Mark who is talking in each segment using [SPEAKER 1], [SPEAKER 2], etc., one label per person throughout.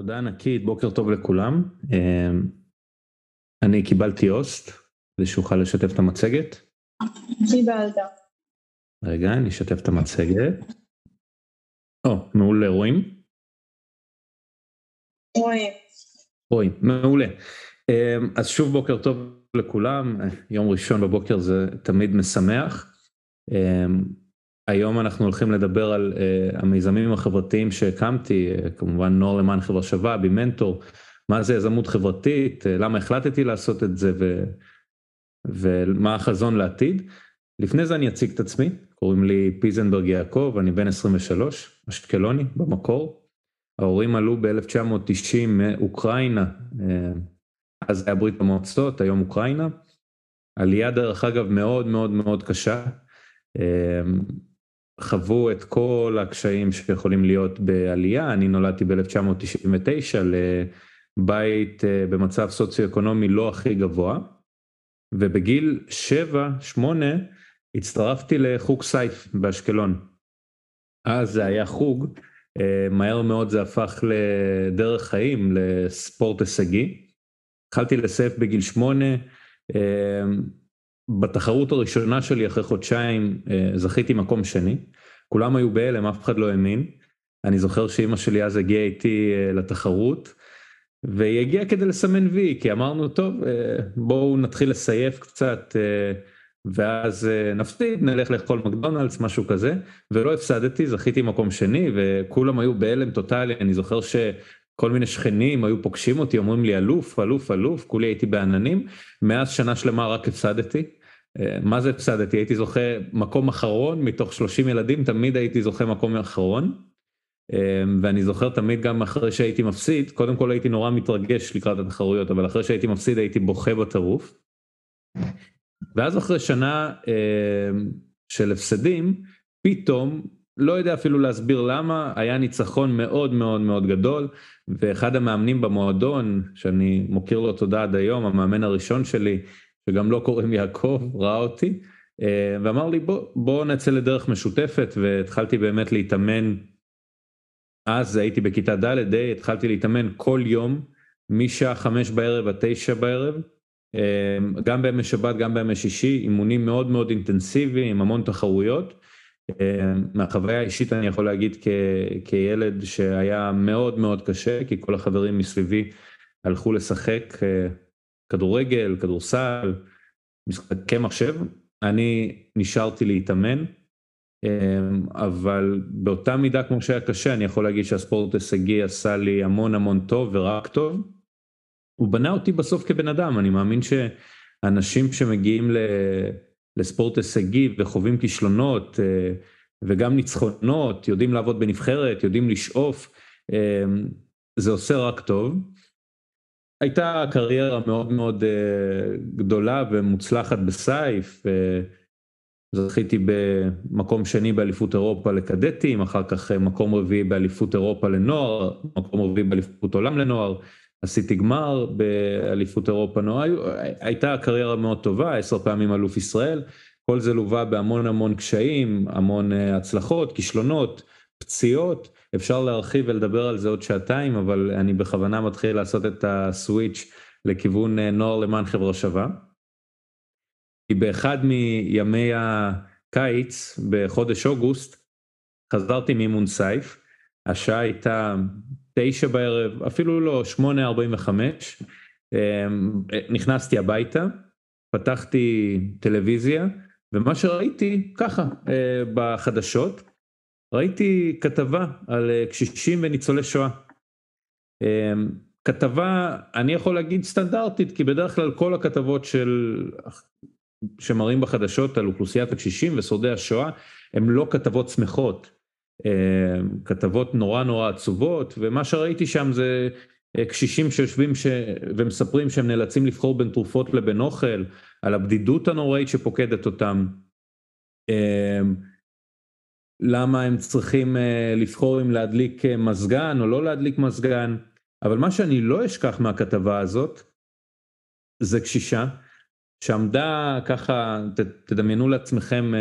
[SPEAKER 1] תודה ענקית, בוקר טוב לכולם. אני קיבלתי הוסט, כדי שאוכל לשתף את המצגת.
[SPEAKER 2] קיבלת.
[SPEAKER 1] רגע, אני אשתף את המצגת. או, מעולה, רואים?
[SPEAKER 2] רואים.
[SPEAKER 1] רואים, מעולה. אז שוב בוקר טוב לכולם, יום ראשון בבוקר זה תמיד משמח. היום אנחנו הולכים לדבר על uh, המיזמים החברתיים שהקמתי, uh, כמובן נוער למען חברה שווה, בי מנטור, מה זה יזמות חברתית, uh, למה החלטתי לעשות את זה ו, ומה החזון לעתיד. לפני זה אני אציג את עצמי, קוראים לי פיזנברג יעקב, אני בן 23, אשקלוני במקור. ההורים עלו ב-1990 מאוקראינה, אז היה ברית המועצות, היום אוקראינה. עלייה דרך אגב מאוד מאוד מאוד קשה. חוו את כל הקשיים שיכולים להיות בעלייה, אני נולדתי ב-1999 לבית אה, במצב סוציו-אקונומי לא הכי גבוה, ובגיל 7-8 הצטרפתי לחוג סייף באשקלון. אז זה היה חוג, אה, מהר מאוד זה הפך לדרך חיים, לספורט הישגי. התחלתי לסייף בגיל 8, בתחרות הראשונה שלי אחרי חודשיים אה, זכיתי מקום שני, כולם היו בהלם, אף אחד לא האמין. אני זוכר שאימא שלי אז הגיעה איתי אה, לתחרות, והיא הגיעה כדי לסמן וי, כי אמרנו, טוב, אה, בואו נתחיל לסייף קצת, ואז נפסיד, נלך לאכול מקדונלדס, משהו כזה, ולא הפסדתי, זכיתי מקום שני, וכולם היו בהלם טוטאלי, אני זוכר ש... כל מיני שכנים היו פוגשים אותי, אומרים לי אלוף, אלוף, אלוף, כולי הייתי בעננים, מאז שנה שלמה רק הפסדתי. מה זה הפסדתי? הייתי זוכה מקום אחרון, מתוך 30 ילדים תמיד הייתי זוכה מקום אחרון. אה, ואני זוכר תמיד גם אחרי שהייתי מפסיד, קודם כל הייתי נורא מתרגש לקראת התחרויות, אבל אחרי שהייתי מפסיד הייתי בוכה בטירוף. ואז אחרי שנה אה, של הפסדים, פתאום לא יודע אפילו להסביר למה, היה ניצחון מאוד מאוד מאוד גדול, ואחד המאמנים במועדון, שאני מוקיר לו תודה עד היום, המאמן הראשון שלי, שגם לא קוראים יעקב, ראה אותי, אה, ואמר לי בוא, בוא נצא לדרך משותפת, והתחלתי באמת להתאמן, אז הייתי בכיתה ד', התחלתי להתאמן כל יום, משעה חמש בערב עד תשע בערב, אה, גם בימי שבת, גם בימי שישי, אימונים מאוד מאוד אינטנסיביים, המון תחרויות. אה, מהחוויה האישית אני יכול להגיד כ, כילד שהיה מאוד מאוד קשה, כי כל החברים מסביבי הלכו לשחק כדורגל, כדורסל, משחקי מחשב, אני נשארתי להתאמן, אה, אבל באותה מידה כמו שהיה קשה, אני יכול להגיד שהספורט הישגי עשה לי המון המון טוב ורק טוב. הוא בנה אותי בסוף כבן אדם, אני מאמין שאנשים שמגיעים. לספורט הישגי וחווים כישלונות אה, וגם ניצחונות, יודעים לעבוד בנבחרת, יודעים לשאוף, אה, זה עושה רק טוב. הייתה קריירה מאוד מאוד אה, גדולה ומוצלחת בסייף, זכיתי במקום שני באליפות אירופה לקדטים, אחר כך מקום רביעי באליפות אירופה לנוער, מקום רביעי באליפות עולם לנוער, עשיתי גמר באליפות אירופה, נו, הייתה קריירה מאוד טובה, עשר פעמים אלוף ישראל, כל זה לווה בהמון המון קשיים, המון אה, הצלחות, כישלונות, פציעות, אפשר להרחיב ולדבר על זה עוד שעתיים, אבל אני בכוונה מתחיל לעשות את הסוויץ' לכיוון אה, נוער למען חברה שווה. כי באחד מימי הקיץ, בחודש אוגוסט, חזרתי מאימון סייף, השעה הייתה תשע בערב, אפילו לא, שמונה ארבעים וחמש, אמ, נכנסתי הביתה, פתחתי טלוויזיה, ומה שראיתי, ככה, אה, בחדשות, ראיתי כתבה על אה, קשישים וניצולי שואה. אמ, כתבה, אני יכול להגיד סטנדרטית, כי בדרך כלל כל הכתבות של, שמראים בחדשות על אוכלוסיית הקשישים ושורדי השואה, הן לא כתבות שמחות. אה, כתבות נורא נורא עצובות, ומה שראיתי שם זה אה, קשישים שיושבים ש... ומספרים שהם נאלצים לבחור בין תרופות לבין אוכל, על הבדידות הנוראית שפוקדת אותם, אה, למה הם צריכים לבחור אם להדליק מזגן או לא להדליק מזגן, אבל מה שאני לא אשכח מהכתבה הזאת, זה קשישה שעמדה ככה, ת, תדמיינו לעצמכם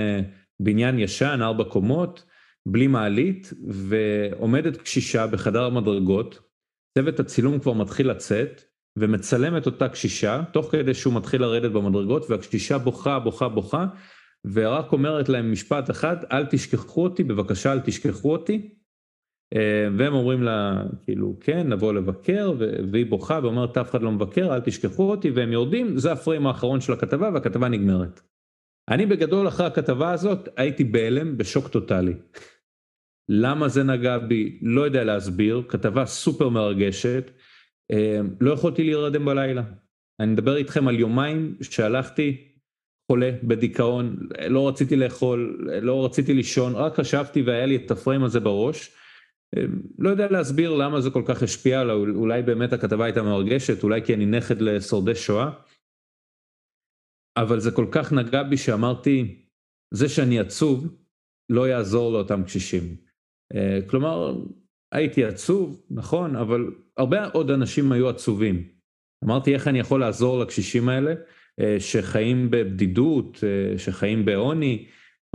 [SPEAKER 1] בניין ישן, ארבע קומות, בלי מעלית, ועומדת קשישה בחדר המדרגות, צוות הצילום כבר מתחיל לצאת, ומצלם את אותה קשישה, תוך כדי שהוא מתחיל לרדת במדרגות, והקשישה בוכה, בוכה, בוכה, ורק אומרת להם משפט אחד, אל תשכחו אותי, בבקשה אל תשכחו אותי. אה, והם אומרים לה, כאילו, כן, נבוא לבקר, והיא בוכה ואומרת, אף אחד לא מבקר, אל תשכחו אותי, והם יורדים, זה הפריים האחרון של הכתבה, והכתבה נגמרת. אני בגדול אחרי הכתבה הזאת הייתי בהלם, בשוק טוטאלי. למה זה נגע בי, לא יודע להסביר, כתבה סופר מרגשת, אה, לא יכולתי להירדם בלילה. אני מדבר איתכם על יומיים שהלכתי חולה בדיכאון, לא רציתי לאכול, לא רציתי לישון, רק חשבתי והיה לי את הפריים הזה בראש. אה, לא יודע להסביר למה זה כל כך השפיע אולי באמת הכתבה הייתה מרגשת, אולי כי אני נכד לשורדי שואה. אבל זה כל כך נגע בי שאמרתי, זה שאני עצוב לא יעזור לאותם קשישים. אה, כלומר, הייתי עצוב, נכון, אבל הרבה עוד אנשים היו עצובים. אמרתי איך אני יכול לעזור לקשישים האלה שחיים בבדידות, אה, שחיים בעוני.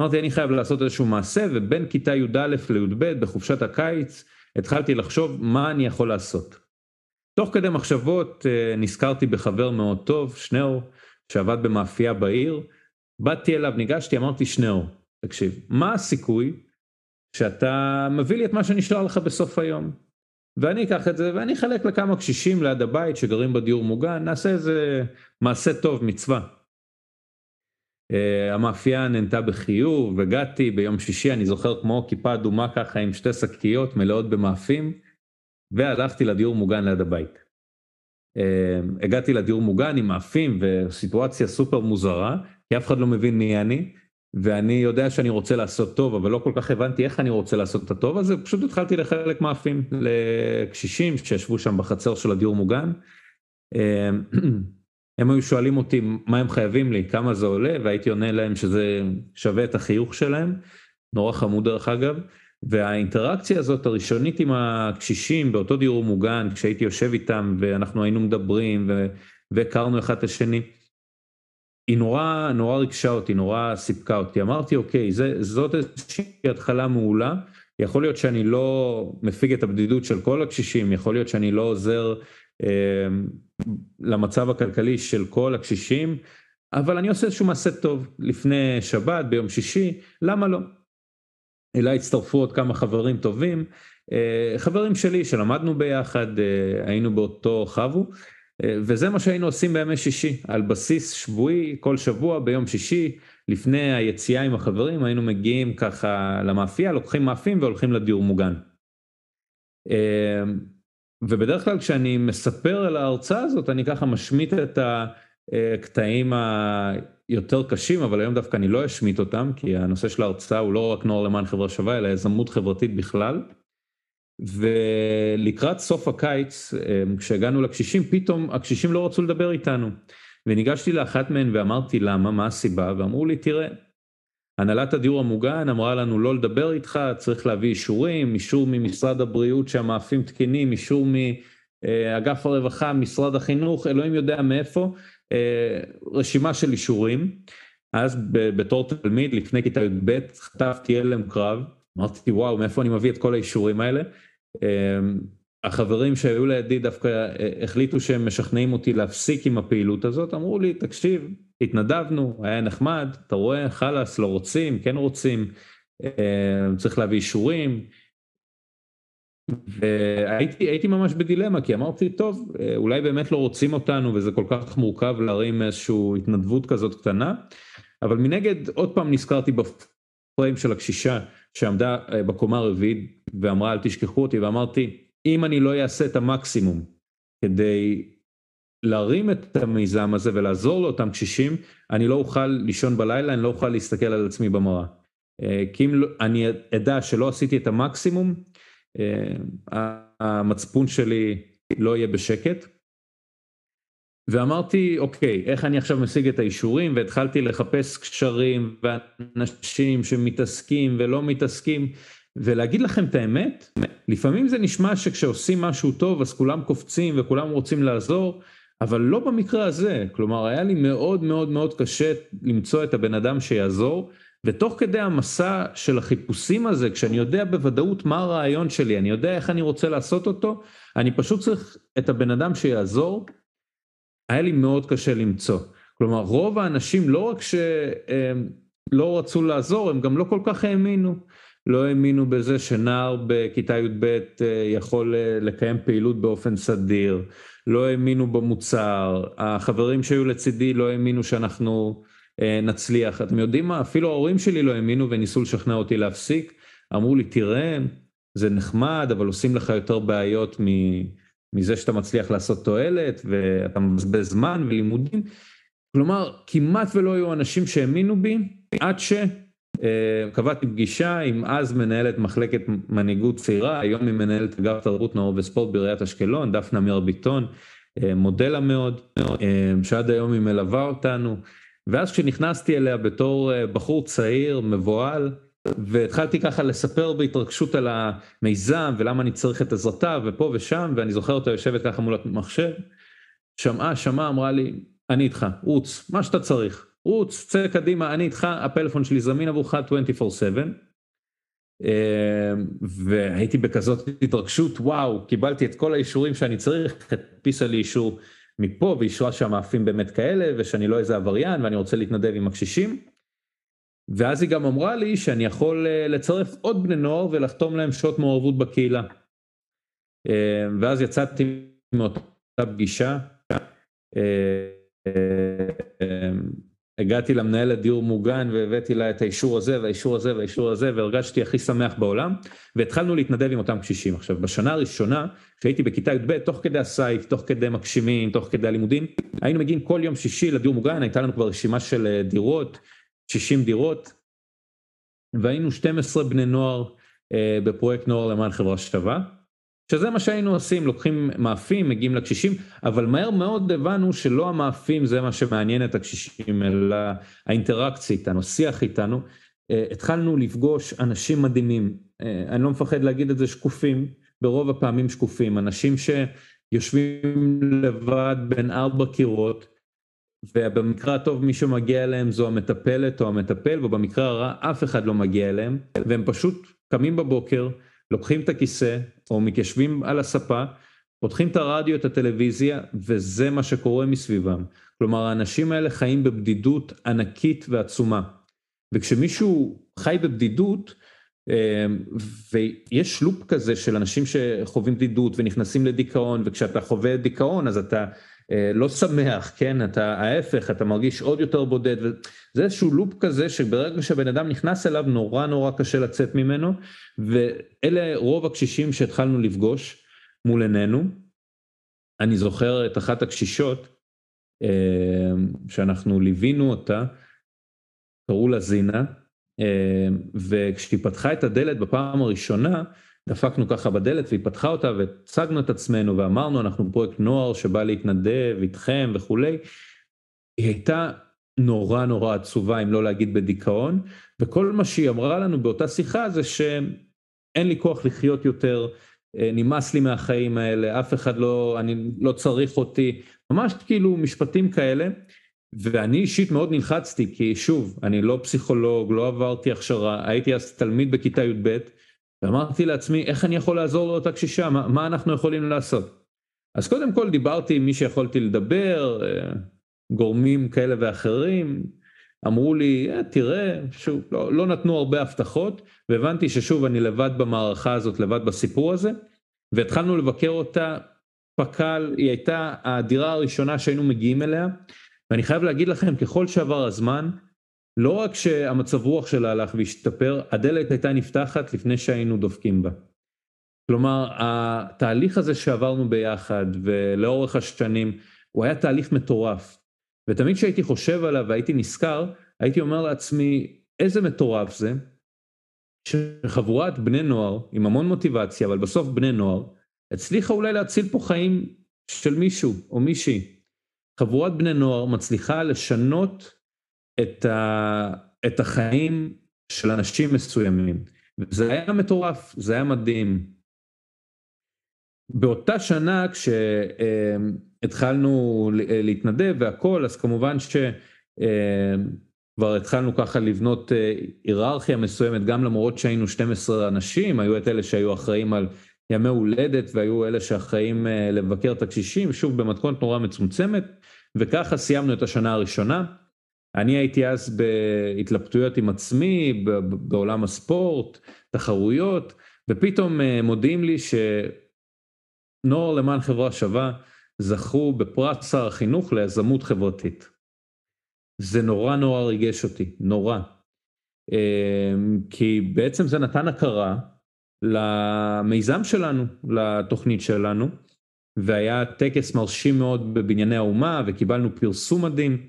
[SPEAKER 1] אמרתי אני חייב לעשות איזשהו מעשה ובין כיתה י"א לי"ב בחופשת הקיץ התחלתי לחשוב מה אני יכול לעשות. תוך כדי מחשבות נזכרתי בחבר מאוד טוב, שניאור, שעבד במאפייה בעיר, באתי אליו, ניגשתי, אמרתי שניאור, תקשיב, מה הסיכוי שאתה מביא לי את מה שנשאר לך בסוף היום? ואני אקח את זה ואני אחלק לכמה קשישים ליד הבית שגרים בדיור מוגן, נעשה איזה מעשה טוב, מצווה. Uh, המאפייה נהנתה בחיוב, הגעתי ביום שישי, אני זוכר כמו כיפה אדומה ככה עם שתי שקיות מלאות במאפים, והלכתי לדיור מוגן ליד הבית. אמ, הגעתי לדיור מוגן עם מאפים וסיטואציה סופר מוזרה, כי אף אחד לא מבין מי אני, ואני יודע שאני רוצה לעשות טוב, אבל לא כל כך הבנתי איך אני רוצה לעשות את הטוב הזה, פשוט התחלתי לחלק מאפים לקשישים שישבו שם בחצר של הדיור מוגן. אמ, הם היו שואלים אותי מה הם חייבים לי, כמה זה עולה, והייתי עונה להם שזה שווה את החיוך שלהם, נורא חמוד דרך אגב. והאינטראקציה הזאת הראשונית עם הקשישים באותו דיור מוגן, כשהייתי יושב איתם ואנחנו היינו מדברים והכרנו אחד את השני, היא נורא נורא ריגשה אותי, נורא סיפקה אותי. אמרתי, אוקיי, זה, זאת איזושהי התחלה מעולה. יכול להיות שאני לא מפיג את הבדידות של כל הקשישים, יכול להיות שאני לא עוזר אה, למצב הכלכלי של כל הקשישים, אבל אני עושה איזשהו מעשה טוב לפני שבת, ביום שישי, למה לא? אליי הצטרפו עוד כמה חברים טובים, אה, חברים שלי שלמדנו ביחד, אה, היינו באותו חבו, וזה מה שהיינו עושים בימי שישי, על בסיס שבועי, כל שבוע ביום שישי, לפני היציאה עם החברים היינו מגיעים ככה למאפייה, לוקחים מאפים והולכים לדיור מוגן. ובדרך כלל כשאני מספר על ההרצאה הזאת אני ככה משמיט את הקטעים יותר קשים, אבל היום דווקא אני לא אשמיט אותם, כי הנושא של ההרצאה הוא לא רק נוער למען חברה שווה, אלא יזמות חברתית בכלל. ולקראת סוף הקיץ, אמ, כשהגענו לקשישים, פתאום הקשישים לא רצו לדבר איתנו. וניגשתי לאחת מהן ואמרתי למה, מה הסיבה, ואמרו לי, תראה, הנהלת הדיור המוגן אמרה לנו לא לדבר איתך, צריך להביא אישורים, אישור ממשרד הבריאות שהמאפים תקינים, אישור מאגף הרווחה, משרד החינוך, אלוהים יודע מאיפה, אה, רשימה של אישורים. אז בתור תלמיד לפני כיתה י"ב חטפתי הלם קרב, אמרתי וואו מאיפה אני מביא את כל האישורים האלה. אה, החברים שהיו לידי דווקא אה, החליטו שהם משכנעים אותי להפסיק עם הפעילות הזאת, אמרו לי תקשיב, התנדבנו, היה נחמד, אתה רואה חלאס, לא רוצים, כן רוצים, צריך להביא אישורים, והייתי ממש בדילמה כי אמרתי טוב אולי באמת לא רוצים אותנו וזה כל כך מורכב להרים איזושהי התנדבות כזאת קטנה. אבל מנגד עוד פעם נזכרתי בפריים של הקשישה שעמדה אה, בקומה הרביעית ואמרה אל תשכחו אותי ואמרתי אם אני לא אעשה את המקסימום כדי להרים את המיזם הזה ולעזור לאותם קשישים אני לא אוכל לישון בלילה אני לא אוכל להסתכל על עצמי במראה אה, כי אם לא, אני אדע שלא עשיתי את המקסימום אה, המצפון שלי לא יהיה בשקט. ואמרתי אוקיי איך אני עכשיו משיג את האישורים? והתחלתי לחפש קשרים ואנשים שמתעסקים ולא מתעסקים. ולהגיד לכם את האמת לפעמים זה נשמע שכשעושים משהו טוב אז כולם קופצים וכולם רוצים לעזור אבל לא במקרה הזה. כלומר היה לי מאוד מאוד מאוד קשה למצוא את הבן אדם שיעזור ותוך כדי המסע של החיפושים הזה, כשאני יודע בוודאות מה הרעיון שלי, אני יודע איך אני רוצה לעשות אותו, אני פשוט צריך את הבן אדם שיעזור, היה לי מאוד קשה למצוא. כלומר, רוב האנשים לא רק שהם לא רצו לעזור, הם גם לא כל כך האמינו. לא האמינו בזה שנער בכיתה י"ב אה, יכול אה, לקיים פעילות באופן סדיר, לא האמינו במוצר, החברים שהיו לצידי לא האמינו שאנחנו אה, נצליח. אתם יודעים מה? אפילו ההורים שלי לא האמינו וניסו לשכנע אותי להפסיק. אמרו לי, תראה, זה נחמד, אבל עושים לך יותר בעיות מזה שאתה מצליח לעשות תועלת, ואתה מבזבז זמן ולימודים. כלומר, כמעט ולא היו אנשים שהאמינו בי, עד שקבעתי פגישה עם אז מנהלת מחלקת מנהיגות צעירה, היום היא מנהלת אגף תרבות נאור וספורט בעיריית אשקלון, דפנה מאיר ביטון, אה, מודלה מאוד, אה, שעד היום היא מלווה אותנו. ואז כשנכנסתי אליה בתור אה, בחור צעיר, מבוהל, והתחלתי ככה לספר בהתרגשות על המיזם ולמה אני צריך את עזרתה ופה ושם, ואני זוכר אותה יושבת ככה מול המחשב, שמעה, שמעה, אמרה לי, אני איתך, רוץ, מה שאתה צריך, רוץ, צא קדימה, אני איתך, הפלאפון שלי זמין עבורך 24/7. והייתי בכזאת התרגשות, וואו, קיבלתי את כל האישורים שאני צריך, הדפיסה לי אישור מפה ואישרה שהמאפים באמת כאלה ושאני לא איזה עבריין ואני רוצה להתנדב עם הקשישים. ואז היא גם אמרה לי שאני יכול אה, לצרף עוד בני נוער ולחתום להם שעות מעורבות בקהילה. אה, ואז יצאתי מאותה פגישה, אה, הגעתי למנהלת דיור מוגן והבאתי לה את האישור הזה והאישור הזה והאישור הזה והרגשתי הכי שמח בעולם והתחלנו להתנדב עם אותם קשישים. עכשיו בשנה הראשונה כשהייתי בכיתה י"ב תוך כדי הסייף, תוך כדי מגשימים, תוך כדי הלימודים היינו מגיעים כל יום שישי לדיור מוגן, הייתה לנו כבר רשימה של דירות, 60 דירות והיינו 12 בני נוער אה, בפרויקט נוער למען חברה שווה. שזה מה שהיינו עושים, לוקחים מאפים, מגיעים לקשישים, אבל מהר מאוד הבנו שלא המאפים זה מה שמעניין את הקשישים, אלא האינטראקציה איתנו, שיח איתנו. אה, התחלנו לפגוש אנשים מדהימים, אה, אני לא מפחד להגיד את זה שקופים, ברוב הפעמים שקופים, אנשים שיושבים לבד בין ארבע קירות, ובמקרה הטוב מי שמגיע אליהם זו המטפלת או המטפל, ובמקרה הרע אף אחד לא מגיע אליהם, והם פשוט קמים בבוקר, לוקחים את הכיסא או מתיישבים על הספה, פותחים את הרדיו, את הטלוויזיה, וזה מה שקורה מסביבם. כלומר, האנשים האלה חיים בבדידות ענקית ועצומה. וכשמישהו חי בבדידות, אה, ויש לופ כזה של אנשים שחווים בדידות ונכנסים לדיכאון, וכשאתה חווה דיכאון אז אתה לא שמח, כן, אתה ההפך, אתה מרגיש עוד יותר בודד, וזה איזשהו לופ כזה שברגע שבן אדם נכנס אליו נורא נורא קשה לצאת ממנו, ואלה רוב הקשישים שהתחלנו לפגוש מול עינינו. אני זוכר את אחת הקשישות, אה, שאנחנו ליווינו אותה, קראו לה זינה, אה, וכשהיא פתחה את הדלת בפעם הראשונה, דפקנו ככה בדלת והיא פתחה אותה והצגנו את עצמנו ואמרנו אנחנו פרויקט נוער שבא להתנדב איתכם וכולי. היא הייתה נורא נורא עצובה אם לא להגיד בדיכאון וכל מה שהיא אמרה לנו באותה שיחה זה שאין לי כוח לחיות יותר, אה, נמאס לי מהחיים האלה, אף אחד לא, אני לא צריך אותי, ממש כאילו משפטים כאלה. ואני אישית מאוד נלחצתי כי שוב אני לא פסיכולוג לא עברתי הכשרה הייתי אז תלמיד בכיתה י"ב ואמרתי לעצמי, איך אני יכול לעזור לאותה קשישה? מה, מה אנחנו יכולים לעשות? אז קודם כל דיברתי עם מי שיכולתי לדבר, אה, גורמים כאלה ואחרים, אמרו לי, אה, תראה, שוב, לא, לא נתנו הרבה הבטחות, והבנתי ששוב אני לבד במערכה הזאת, לבד בסיפור הזה, והתחלנו לבקר אותה, פק"ל, היא הייתה הדירה הראשונה שהיינו מגיעים אליה, ואני חייב להגיד לכם, ככל שעבר הזמן, לא רק שהמצב רוח שלה הלך והשתפר, הדלת הייתה נפתחת לפני שהיינו דופקים בה. כלומר, התהליך הזה שעברנו ביחד ולאורך השנים, הוא היה תהליך מטורף. ותמיד כשהייתי חושב עליו והייתי נזכר, הייתי אומר לעצמי, איזה מטורף זה, שחבורת בני נוער עם המון מוטיבציה, אבל בסוף בני נוער, הצליחה אולי להציל פה חיים של מישהו או מישהי. חבורת בני נוער מצליחה לשנות את, ה, את החיים של אנשים מסוימים. וזה היה מטורף, זה היה מדהים. באותה שנה כשהתחלנו להתנדב והכל, אז כמובן כבר התחלנו ככה לבנות היררכיה מסוימת, גם למרות שהיינו 12 אנשים, היו את אלה שהיו אחראים על ימי הולדת והיו אלה שאחראים לבקר את הקשישים, שוב במתכונת נורא מצומצמת, וככה סיימנו את השנה הראשונה. אני הייתי אז בהתלבטויות עם עצמי, בעולם הספורט, תחרויות, ופתאום מודיעים לי שנוער למען חברה שווה זכו בפרס שר החינוך ליזמות חברתית. זה נורא נורא ריגש אותי, נורא. כי בעצם זה נתן הכרה למיזם שלנו, לתוכנית שלנו, והיה טקס מרשים מאוד בבנייני האומה וקיבלנו פרסום מדהים.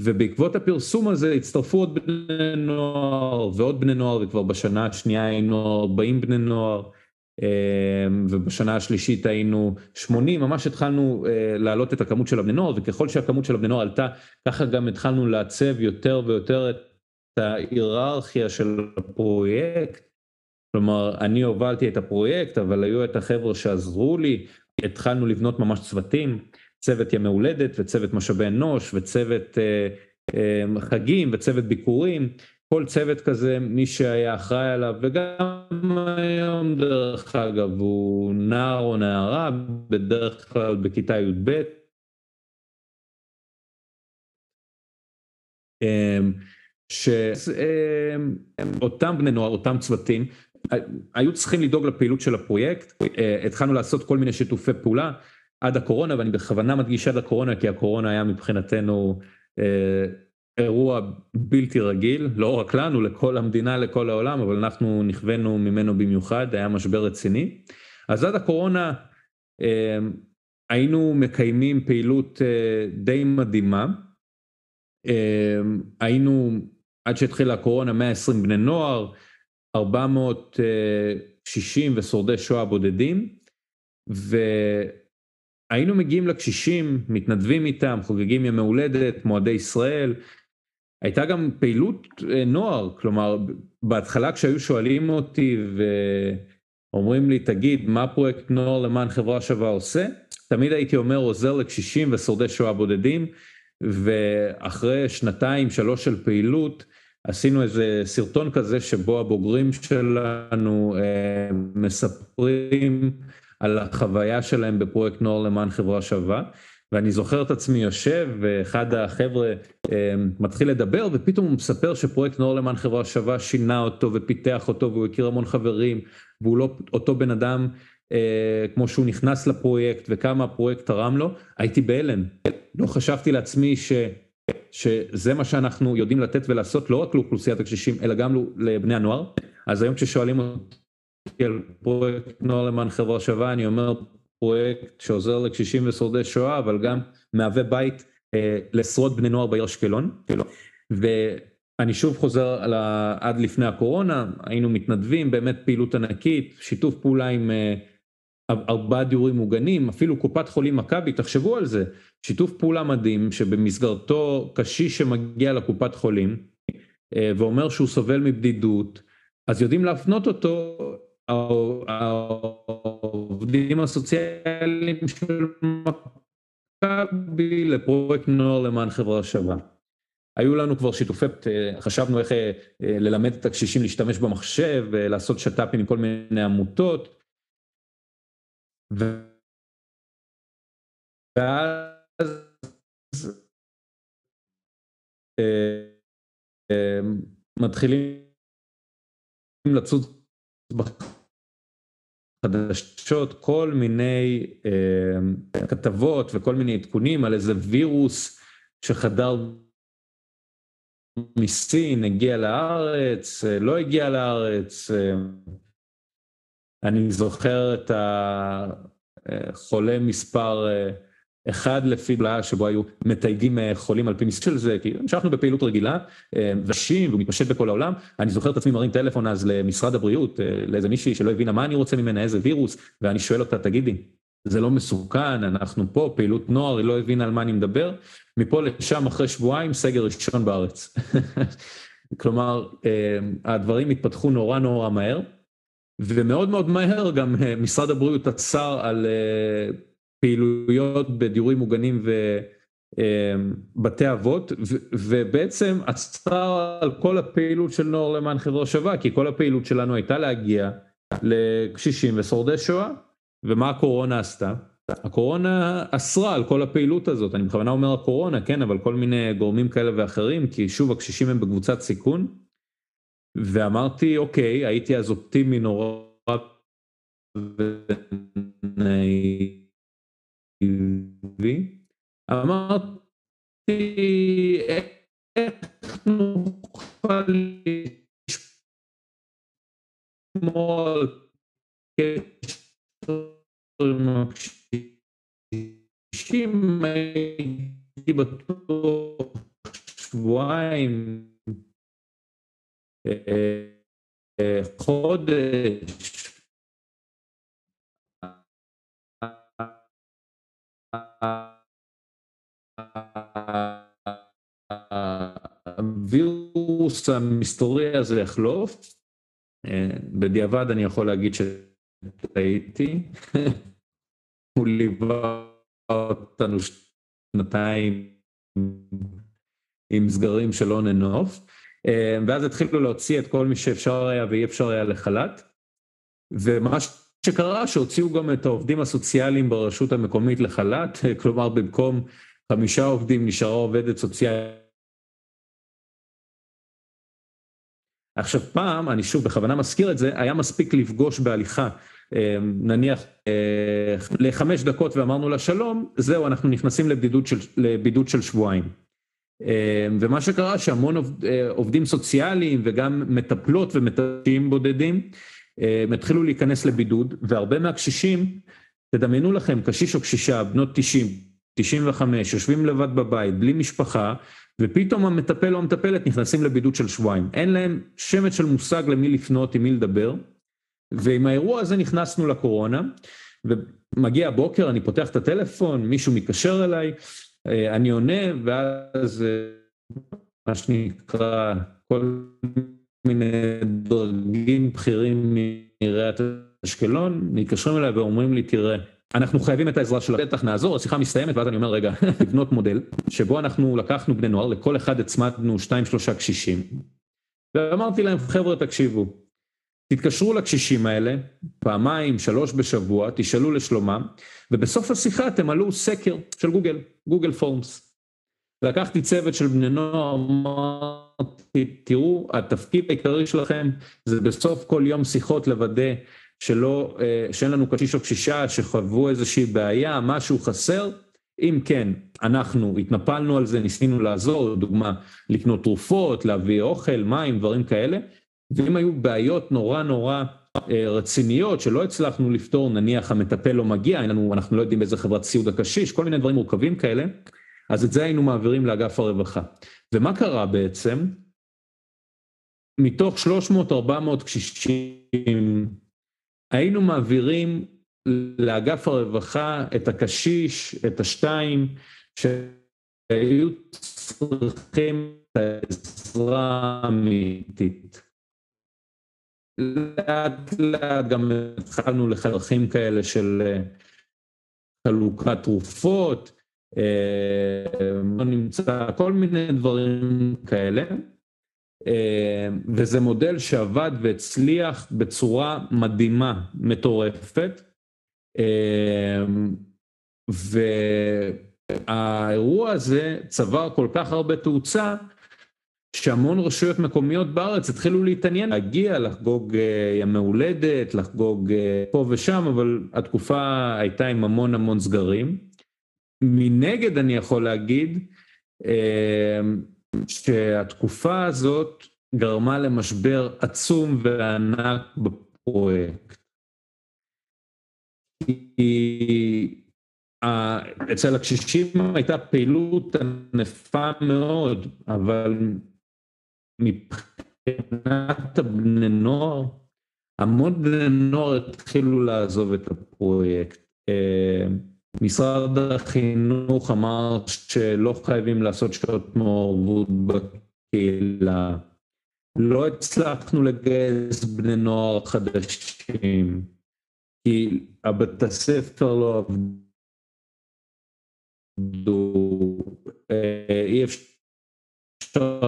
[SPEAKER 1] ובעקבות הפרסום הזה הצטרפו עוד בני נוער ועוד בני נוער וכבר בשנה השנייה היינו 40 בני נוער ובשנה השלישית היינו 80 ממש התחלנו להעלות את הכמות של הבני נוער וככל שהכמות של הבני נוער עלתה ככה גם התחלנו לעצב יותר ויותר את ההיררכיה של הפרויקט. כלומר אני הובלתי את הפרויקט אבל היו את החבר'ה שעזרו לי התחלנו לבנות ממש צוותים. צוות ימי הולדת וצוות משאבי אנוש וצוות חגים וצוות ביקורים, כל צוות כזה מי שהיה אחראי עליו וגם היום דרך אגב הוא נער או נערה בדרך כלל בכיתה י"ב. שאותם בני נוער, אותם צוותים, היו צריכים לדאוג לפעילות של הפרויקט, התחלנו לעשות כל מיני שיתופי פעולה. עד הקורונה ואני בכוונה מדגיש עד הקורונה כי הקורונה היה מבחינתנו אה, אירוע בלתי רגיל לא רק לנו לכל המדינה לכל העולם אבל אנחנו נכוונו ממנו במיוחד היה משבר רציני אז עד הקורונה אה, היינו מקיימים פעילות אה, די מדהימה אה, היינו עד שהתחילה הקורונה 120 בני נוער 460 ושורדי שואה בודדים. ו... היינו מגיעים לקשישים, מתנדבים איתם, חוגגים ימי הולדת, מועדי ישראל. הייתה גם פעילות נוער, כלומר בהתחלה כשהיו שואלים אותי ואומרים לי תגיד מה פרויקט נוער למען חברה שווה עושה, תמיד הייתי אומר עוזר לקשישים ושורדי שואה בודדים ואחרי שנתיים שלוש של פעילות עשינו איזה סרטון כזה שבו הבוגרים שלנו אה, מספרים על החוויה שלהם בפרויקט נוער למען חברה שווה. ואני זוכר את עצמי יושב ואחד החבר'ה אה, מתחיל לדבר ופתאום הוא מספר שפרויקט נוער למען חברה שווה שינה אותו ופיתח אותו והוא הכיר המון חברים והוא לא אותו בן אדם אה, כמו שהוא נכנס לפרויקט וכמה הפרויקט תרם לו, הייתי בהלם. לא חשבתי לעצמי ש, שזה מה שאנחנו יודעים לתת ולעשות לא רק לאוכלוסיית הקשישים אלא גם לבני הנוער. אז היום כששואלים אותי על פרויקט נוער למען חברה שווה, אני אומר פרויקט שעוזר לקשישים ושורדי שואה, אבל גם מהווה בית אה, לעשרות בני נוער בעיר אשקלון. ואני שוב חוזר על ה... עד לפני הקורונה, היינו מתנדבים, באמת פעילות ענקית, שיתוף פעולה עם אה, ארבעה דיורים מוגנים, אפילו קופת חולים מכבי, תחשבו על זה, שיתוף פעולה מדהים שבמסגרתו קשיש שמגיע לקופת חולים אה, ואומר שהוא סובל מבדידות, אז יודעים להפנות אותו העובדים הסוציאליים של מכבי לפרויקט נוער למען חברה שווה. היו לנו כבר שיתופי, חשבנו איך אה, ללמד את הקשישים להשתמש במחשב, לעשות שת"פים עם כל מיני עמותות. ואז אה, אה, מתחילים לצוד חדשות כל מיני אה, כתבות וכל מיני עדכונים על איזה וירוס שחדר מסין, הגיע לארץ, אה, לא הגיע לארץ. אה, אני זוכר את החולה אה, מספר אה, אחד לפי בלעה שבו היו מתייגים אה, חולים על פי מסוג של זה, כי המשכנו בפעילות רגילה, אה, ושים, והוא מתפשט בכל העולם, אני זוכר את עצמי מרים טלפון אז למשרד הבריאות, אה, לאיזה מישהי שלא הבינה מה אני רוצה ממנה, איזה וירוס, ואני שואל אותה, תגידי, זה לא מסוכן, אנחנו פה, פעילות נוער, היא לא הבינה על מה אני מדבר, מפה לשם אחרי שבועיים, סגר ראשון בארץ. כלומר, הדברים התפתחו נורא נורא מהר, ומאוד מאוד מהר גם משרד הבריאות עצר על פעילויות בדיורים מוגנים בתי אבות ובעצם עצרה על כל הפעילות של נוער למען חברה שווה כי כל הפעילות שלנו הייתה להגיע לקשישים ושורדי שואה. ומה הקורונה עשתה? הקורונה אסרה על כל הפעילות הזאת. אני בכוונה אומר הקורונה כן אבל כל מיני גורמים כאלה ואחרים כי שוב הקשישים הם בקבוצת סיכון. ואמרתי אוקיי הייתי אז אופטימי נורא ונאיבי אמרתי איך נוכל לשמור על קשר עם הקשישים? הייתי בטוח שבועיים חודש הווירוס המסתורי הזה יחלוף, בדיעבד אני יכול להגיד שטעיתי, הוא ליווה אותנו שנתיים עם סגרים של on and off, ואז התחילו להוציא את כל מי שאפשר היה ואי אפשר היה לחל"ת, ומה שקרה שהוציאו גם את העובדים הסוציאליים ברשות המקומית לחל"ת, כלומר במקום חמישה עובדים נשארה עובדת סוציאלית. עכשיו פעם, אני שוב בכוונה מזכיר את זה, היה מספיק לפגוש בהליכה, נניח לחמש דקות ואמרנו לה שלום, זהו אנחנו נכנסים לבידוד של, לבידוד של שבועיים. ומה שקרה שהמון עובדים סוציאליים וגם מטפלות ומטפלים בודדים, הם התחילו להיכנס לבידוד והרבה מהקשישים, תדמיינו לכם קשיש או קשישה בנות 90, 95, יושבים לבד בבית בלי משפחה ופתאום המטפל או המטפלת נכנסים לבידוד של שבועיים, אין להם שמץ של מושג למי לפנות עם מי לדבר. ועם האירוע הזה נכנסנו לקורונה ומגיע הבוקר אני פותח את הטלפון מישהו מתקשר אליי אני עונה ואז מה שנקרא כל מיני דרגים בכירים מעיריית אשקלון מתקשרים אליי ואומרים לי תראה אנחנו חייבים את העזרה של בטח נעזור השיחה מסתיימת ואז אני אומר רגע לבנות מודל שבו אנחנו לקחנו בני נוער לכל אחד הצמדנו שתיים שלושה קשישים ואמרתי להם חבר'ה תקשיבו תתקשרו לקשישים האלה פעמיים שלוש בשבוע תשאלו לשלומם ובסוף השיחה תמלאו סקר של גוגל גוגל פורמס. לקחתי צוות של בני נוער תראו התפקיד העיקרי שלכם זה בסוף כל יום שיחות לוודא שלא, שאין לנו קשיש או קשישה שחוו איזושהי בעיה, משהו חסר, אם כן, אנחנו התנפלנו על זה, ניסינו לעזור, דוגמה, לקנות תרופות, להביא אוכל, מים, דברים כאלה, ואם היו בעיות נורא נורא רציניות שלא הצלחנו לפתור, נניח המטפל לא מגיע, אנחנו לא יודעים באיזה חברת סיעוד הקשיש, כל מיני דברים מורכבים כאלה, אז את זה היינו מעבירים לאגף הרווחה. ומה קרה בעצם? מתוך 300-400 קשישים, היינו מעבירים לאגף הרווחה את הקשיש, את השתיים, שהיו צריכים את העזרה האמיתית. לאט לאט גם התחלנו לחלקים כאלה של חלוקת תרופות, לא נמצא כל מיני דברים כאלה. וזה מודל שעבד והצליח בצורה מדהימה, מטורפת. והאירוע הזה צבר כל כך הרבה תאוצה, שהמון רשויות מקומיות בארץ התחילו להתעניין, להגיע, לחגוג ימי הולדת, לחגוג פה ושם, אבל התקופה הייתה עם המון המון סגרים. מנגד אני יכול להגיד, שהתקופה הזאת גרמה למשבר עצום וענק בפרויקט. כי אצל הקשישים הייתה פעילות ענפה מאוד, אבל מבחינת הבני נוער, המון בני נוער התחילו לעזוב את הפרויקט. משרד החינוך אמר שלא חייבים לעשות שעות מעורבות בקהילה. לא הצלחנו לגייס בני נוער חדשים, כי הבית הספר לא עבדו, אי אפשר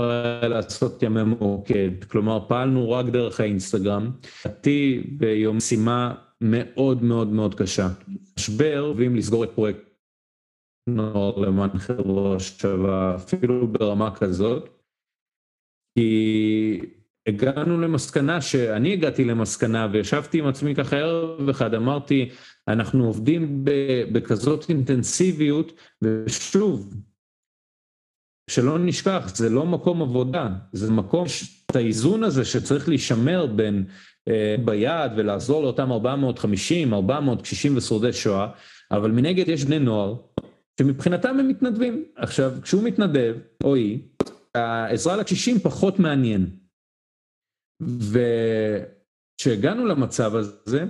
[SPEAKER 1] לעשות ימי מוקד, כלומר פעלנו רק דרך האינסטגרם, אותי ביום משימה מאוד מאוד מאוד קשה. משבר, ואם לסגור את פרויקט נוער למען חברה שווה, אפילו ברמה כזאת, כי הגענו למסקנה, שאני הגעתי למסקנה וישבתי עם עצמי ככה ערב אחד, אמרתי, אנחנו עובדים בכזאת אינטנסיביות, ושוב, שלא נשכח, זה לא מקום עבודה, זה מקום, את האיזון הזה שצריך להישמר בין ביד ולעזור לאותם 450, 400 קשישים ושורדי שואה, אבל מנגד יש בני נוער שמבחינתם הם מתנדבים. עכשיו, כשהוא מתנדב, או היא, העזרה לקשישים פחות מעניין. וכשהגענו למצב הזה,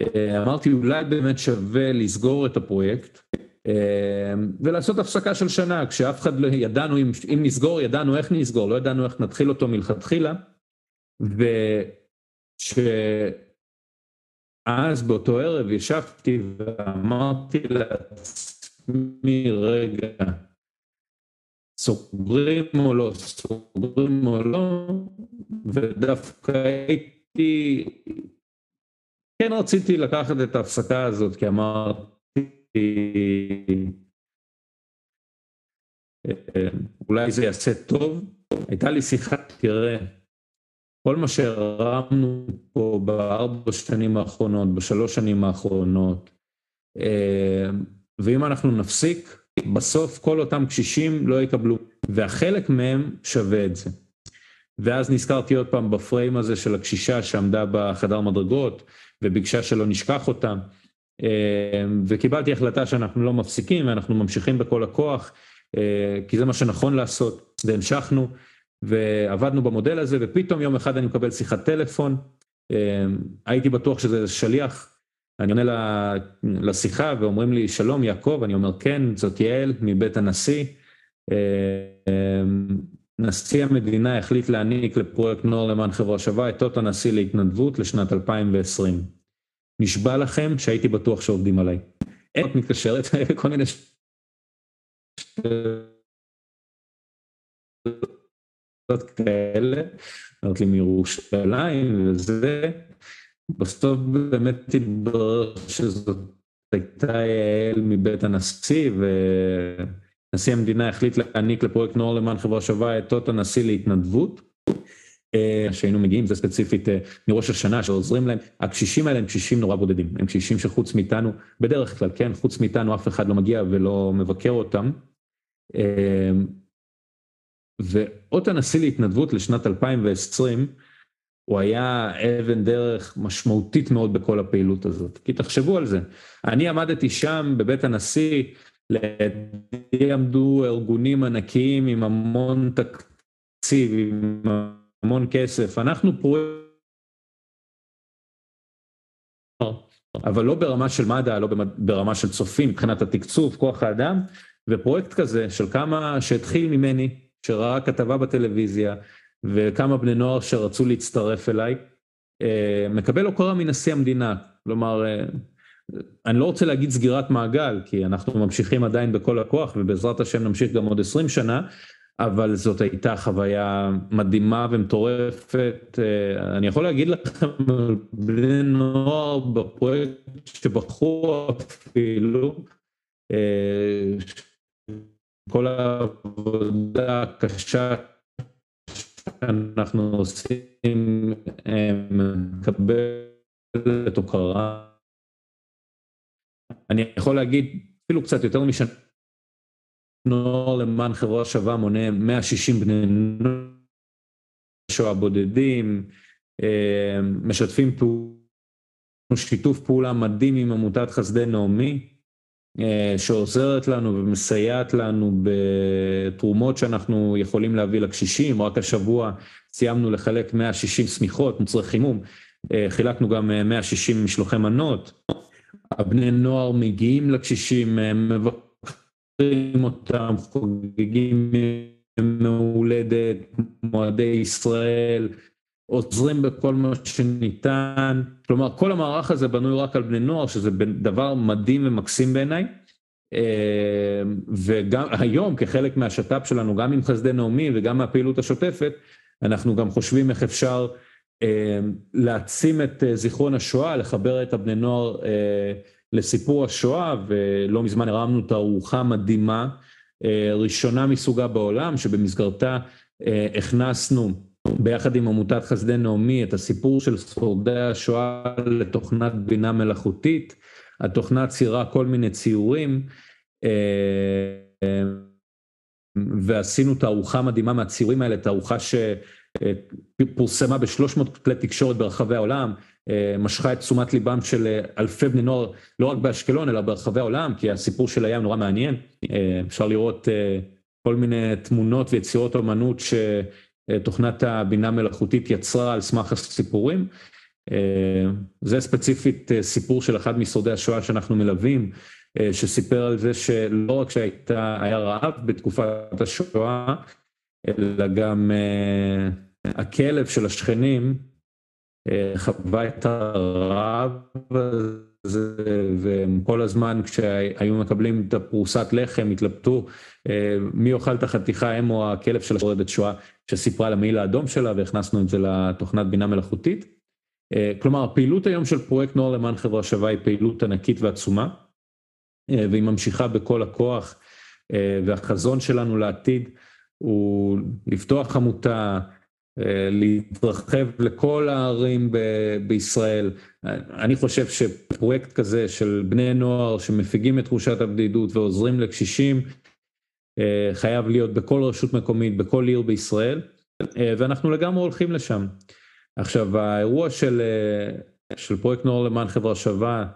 [SPEAKER 1] אה, אמרתי אולי באמת שווה לסגור את הפרויקט אה, ולעשות הפסקה של שנה, כשאף אחד לא ידענו אם, אם נסגור, ידענו איך נסגור, לא ידענו איך נתחיל אותו מלכתחילה. וכשאז באותו ערב ישבתי ואמרתי לעצמי, רגע, סוגרים או לא, סוגרים או לא, ודווקא הייתי, כן רציתי לקחת את ההפסקה הזאת, כי אמרתי, אולי זה יעשה טוב. הייתה לי שיחה, תראה, כל מה שהרמנו פה בארבע שנים האחרונות, בשלוש שנים האחרונות, ואם אנחנו נפסיק, בסוף כל אותם קשישים לא יקבלו, והחלק מהם שווה את זה. ואז נזכרתי עוד פעם בפריים הזה של הקשישה שעמדה בחדר מדרגות וביקשה שלא נשכח אותה, אה, וקיבלתי החלטה שאנחנו לא מפסיקים ואנחנו ממשיכים בכל הכוח, אה, כי זה מה שנכון לעשות, והמשכנו ועבדנו במודל הזה, ופתאום יום אחד אני מקבל שיחת טלפון, אה, הייתי בטוח שזה שליח אני עונה לשיחה ואומרים לי, שלום יעקב, אני אומר, כן, זאת יעל מבית הנשיא. אה, נשיא המדינה החליט להעניק לפרויקט נוער למען חברה שווה את אות הנשיא להתנדבות לשנת 2020. נשבע לכם שהייתי בטוח שעובדים עליי. אין מתקשרת, כל מיני כאלה, אמרת לי מירושלים וזה. בסוף באמת התברר שזאת הייתה יעל מבית הנשיא ונשיא המדינה החליט להעניק לפרויקט נוער למען חברה שווה את אות הנשיא להתנדבות. אה, שהיינו מגיעים, זה ספציפית אה, מראש השנה שעוזרים להם, הקשישים האלה הם קשישים נורא בודדים, הם קשישים שחוץ מאיתנו, בדרך כלל, כן, חוץ מאיתנו אף אחד לא מגיע ולא מבקר אותם. ואות הנשיא להתנדבות לשנת 2020, הוא היה אבן דרך משמעותית מאוד בכל הפעילות הזאת. כי תחשבו על זה, אני עמדתי שם בבית הנשיא, לידי עמדו ארגונים ענקיים עם המון תקציב, עם המון כסף, אנחנו פרויקט, אבל לא ברמה של מד"א, לא ברמה של צופים מבחינת התקצוב, כוח האדם, ופרויקט כזה של כמה שהתחיל ממני, שראה כתבה בטלוויזיה, וכמה בני נוער שרצו להצטרף אליי, אה, מקבל הוקרה מנשיא המדינה, כלומר, אה, אני לא רוצה להגיד סגירת מעגל, כי אנחנו ממשיכים עדיין בכל הכוח, ובעזרת השם נמשיך גם עוד 20 שנה, אבל זאת הייתה חוויה מדהימה ומטורפת. אה, אני יכול להגיד לכם, בני נוער בפרויקט שבחרו אפילו, כל העבודה הקשה שאנחנו עושים מקבלת הוקרה. אני יכול להגיד אפילו קצת יותר משנה, נוער למען חברה שווה מונה 160 בני נוער שואה בודדים, אה, משתפים פעולה, שיתוף פעולה מדהים עם עמותת חסדי נעמי, אה, שעוזרת לנו ומסייעת לנו בתרומות שאנחנו יכולים להביא לקשישים, רק השבוע סיימנו לחלק 160 שמיכות, מוצרי חימום, אה, חילקנו גם 160 אה, משלוחי מנות, הבני נוער מגיעים לקשישים, מבקרים אותם, חוגגים מהולדת, מועדי ישראל, עוזרים בכל מה שניתן, כלומר כל המערך הזה בנוי רק על בני נוער שזה דבר מדהים ומקסים בעיניי. וגם היום כחלק מהשת"פ שלנו, גם עם חסדי נעמי וגם מהפעילות השוטפת, אנחנו גם חושבים איך אפשר להעצים את זיכרון השואה, לחבר את הבני נוער לסיפור השואה, ולא מזמן הרמנו תערוכה מדהימה, ראשונה מסוגה בעולם, שבמסגרתה הכנסנו ביחד עם עמותת חסדי נעמי את הסיפור של שורדי השואה לתוכנת בינה מלאכותית, התוכנה ציירה כל מיני ציורים, ועשינו תערוכה מדהימה מהציורים האלה, תערוכה שפורסמה בשלוש מאות כלי תקשורת ברחבי העולם, משכה את תשומת ליבם של אלפי בני נוער, לא רק באשקלון אלא ברחבי העולם, כי הסיפור של הים נורא מעניין, אפשר לראות כל מיני תמונות ויצירות אמנות שתוכנת הבינה מלאכותית יצרה על סמך הסיפורים. זה ספציפית סיפור של אחד משורדי השואה שאנחנו מלווים, שסיפר על זה שלא רק שהיה רעב בתקופת השואה, אלא גם הכלב של השכנים חווה את הרעב וכל הזמן כשהיו מקבלים את הפרוסת לחם התלבטו מי אוכל את החתיכה, הם או הכלב של השורדת שואה שסיפרה על המעיל האדום שלה והכנסנו את זה לתוכנת בינה מלאכותית. כלומר הפעילות היום של פרויקט נוער למען חברה שווה היא פעילות ענקית ועצומה, והיא ממשיכה בכל הכוח, והחזון שלנו לעתיד הוא לפתוח עמותה, להתרחב לכל הערים בישראל. אני חושב שפרויקט כזה של בני נוער שמפיגים את תחושת הבדידות ועוזרים לקשישים, חייב להיות בכל רשות מקומית, בכל עיר בישראל, ואנחנו לגמרי הולכים לשם. עכשיו האירוע של פרויקט נוער למען חברה שווה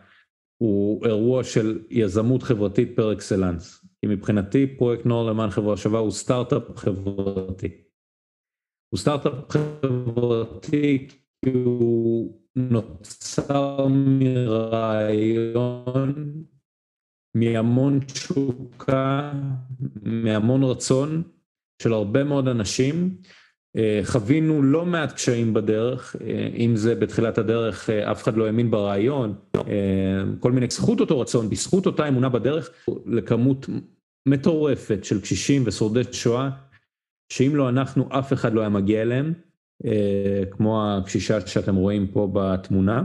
[SPEAKER 1] הוא אירוע של יזמות חברתית פר אקסלנס, כי מבחינתי פרויקט נוער למען חברה שווה הוא סטארט-אפ חברתי. הוא סטארט-אפ חברתי כי הוא נוצר מרעיון, מהמון תשוקה, מהמון רצון של הרבה מאוד אנשים, חווינו לא מעט קשיים בדרך, אם זה בתחילת הדרך אף אחד לא האמין ברעיון, כל מיני, בזכות אותו רצון, בזכות אותה אמונה בדרך, לכמות מטורפת של קשישים ושורדי שואה, שאם לא אנחנו אף אחד לא היה מגיע אליהם, כמו הקשישה שאתם רואים פה בתמונה.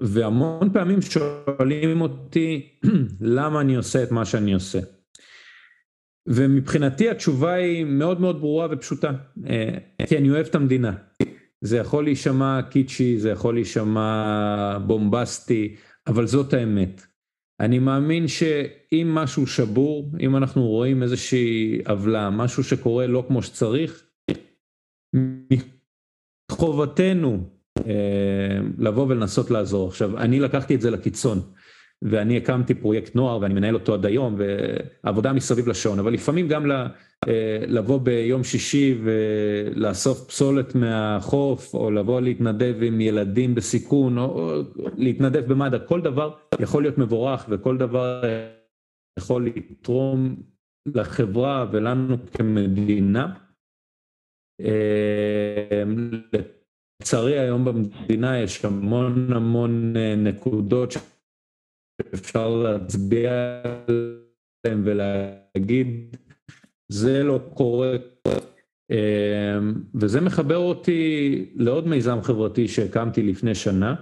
[SPEAKER 1] והמון פעמים שואלים אותי למה אני עושה את מה שאני עושה. ומבחינתי התשובה היא מאוד מאוד ברורה ופשוטה, כי אני אוהב את המדינה. זה יכול להישמע קיצ'י, זה יכול להישמע בומבסטי, אבל זאת האמת. אני מאמין שאם משהו שבור, אם אנחנו רואים איזושהי עוולה, משהו שקורה לא כמו שצריך, מחובתנו לבוא ולנסות לעזור. עכשיו, אני לקחתי את זה לקיצון. ואני הקמתי פרויקט נוער ואני מנהל אותו עד היום ועבודה מסביב לשעון, אבל לפעמים גם לבוא ביום שישי ולאסוף פסולת מהחוף או לבוא להתנדב עם ילדים בסיכון או להתנדב במד"א, כל דבר יכול להיות מבורך וכל דבר יכול לתרום לחברה ולנו כמדינה. לצערי היום במדינה יש המון המון נקודות אפשר להצביע עליהם ולהגיד זה לא קורה. וזה מחבר אותי לעוד מיזם חברתי שהקמתי לפני שנה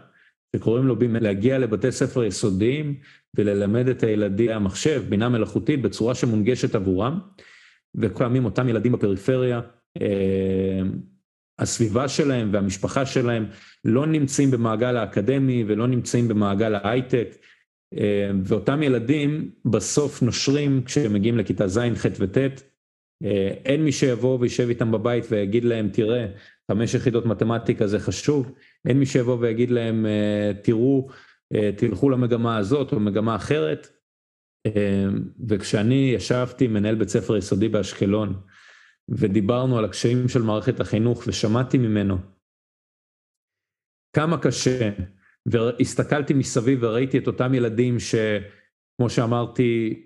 [SPEAKER 1] שקוראים לו להגיע לבתי ספר יסודיים וללמד את הילדים המחשב, בינה מלאכותית בצורה שמונגשת עבורם ופעמים אותם ילדים בפריפריה. הסביבה שלהם והמשפחה שלהם לא נמצאים במעגל האקדמי ולא נמצאים במעגל ההייטק. ואותם ילדים בסוף נושרים כשהם מגיעים לכיתה ז', ח' וט', אין מי שיבוא וישב איתם בבית ויגיד להם תראה חמש יחידות מתמטיקה זה חשוב, אין מי שיבוא ויגיד להם תראו תלכו למגמה הזאת או מגמה אחרת. וכשאני ישבתי מנהל בית ספר יסודי באשקלון ודיברנו על הקשיים של מערכת החינוך ושמעתי ממנו כמה קשה והסתכלתי מסביב וראיתי את אותם ילדים שכמו שאמרתי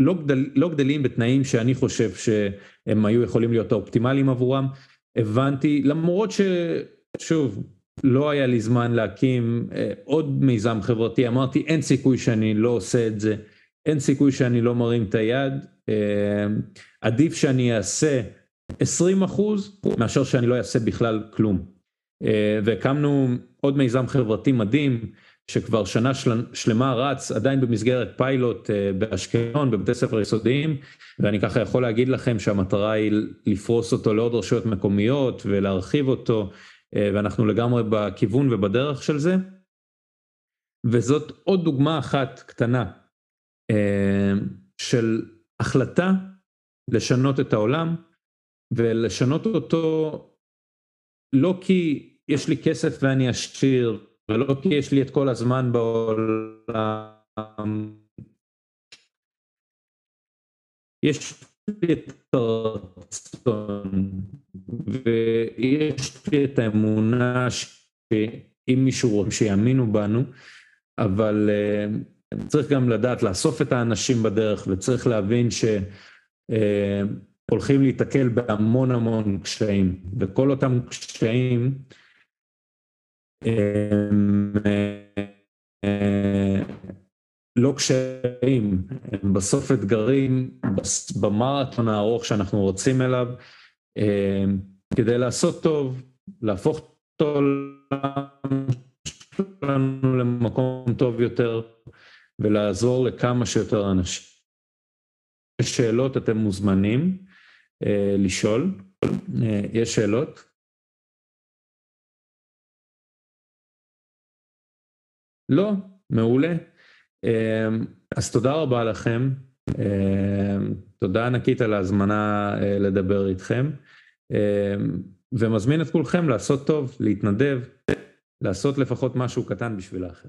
[SPEAKER 1] לא, גדל, לא גדלים בתנאים שאני חושב שהם היו יכולים להיות האופטימליים עבורם, הבנתי למרות ששוב לא היה לי זמן להקים עוד מיזם חברתי, אמרתי אין סיכוי שאני לא עושה את זה, אין סיכוי שאני לא מרים את היד, עדיף שאני אעשה 20 אחוז מאשר שאני לא אעשה בכלל כלום. והקמנו עוד מיזם חברתי מדהים שכבר שנה של... שלמה רץ עדיין במסגרת פיילוט באשקלון בבתי ספר יסודיים ואני ככה יכול להגיד לכם שהמטרה היא לפרוס אותו לעוד רשויות מקומיות ולהרחיב אותו ואנחנו לגמרי בכיוון ובדרך של זה. וזאת עוד דוגמה אחת קטנה של החלטה לשנות את העולם ולשנות אותו לא כי יש לי כסף ואני עשיר ולא כי יש לי את כל הזמן בעולם. יש לי את הרצון ויש לי את האמונה שאם מישהו רוצה שיאמינו בנו, אבל צריך גם לדעת לאסוף את האנשים בדרך וצריך להבין שהולכים להיתקל בהמון המון קשיים וכל אותם קשיים הם לא קשיים, הם בסוף אתגרים במרתון הארוך שאנחנו רוצים אליו כדי לעשות טוב, להפוך את העולם שלנו למקום טוב יותר ולעזור לכמה שיותר אנשים. יש שאלות אתם מוזמנים לשאול, יש שאלות? לא? מעולה. אז תודה רבה לכם, תודה ענקית על ההזמנה לדבר איתכם, ומזמין את כולכם לעשות טוב, להתנדב, לעשות לפחות משהו קטן בשביל האחר.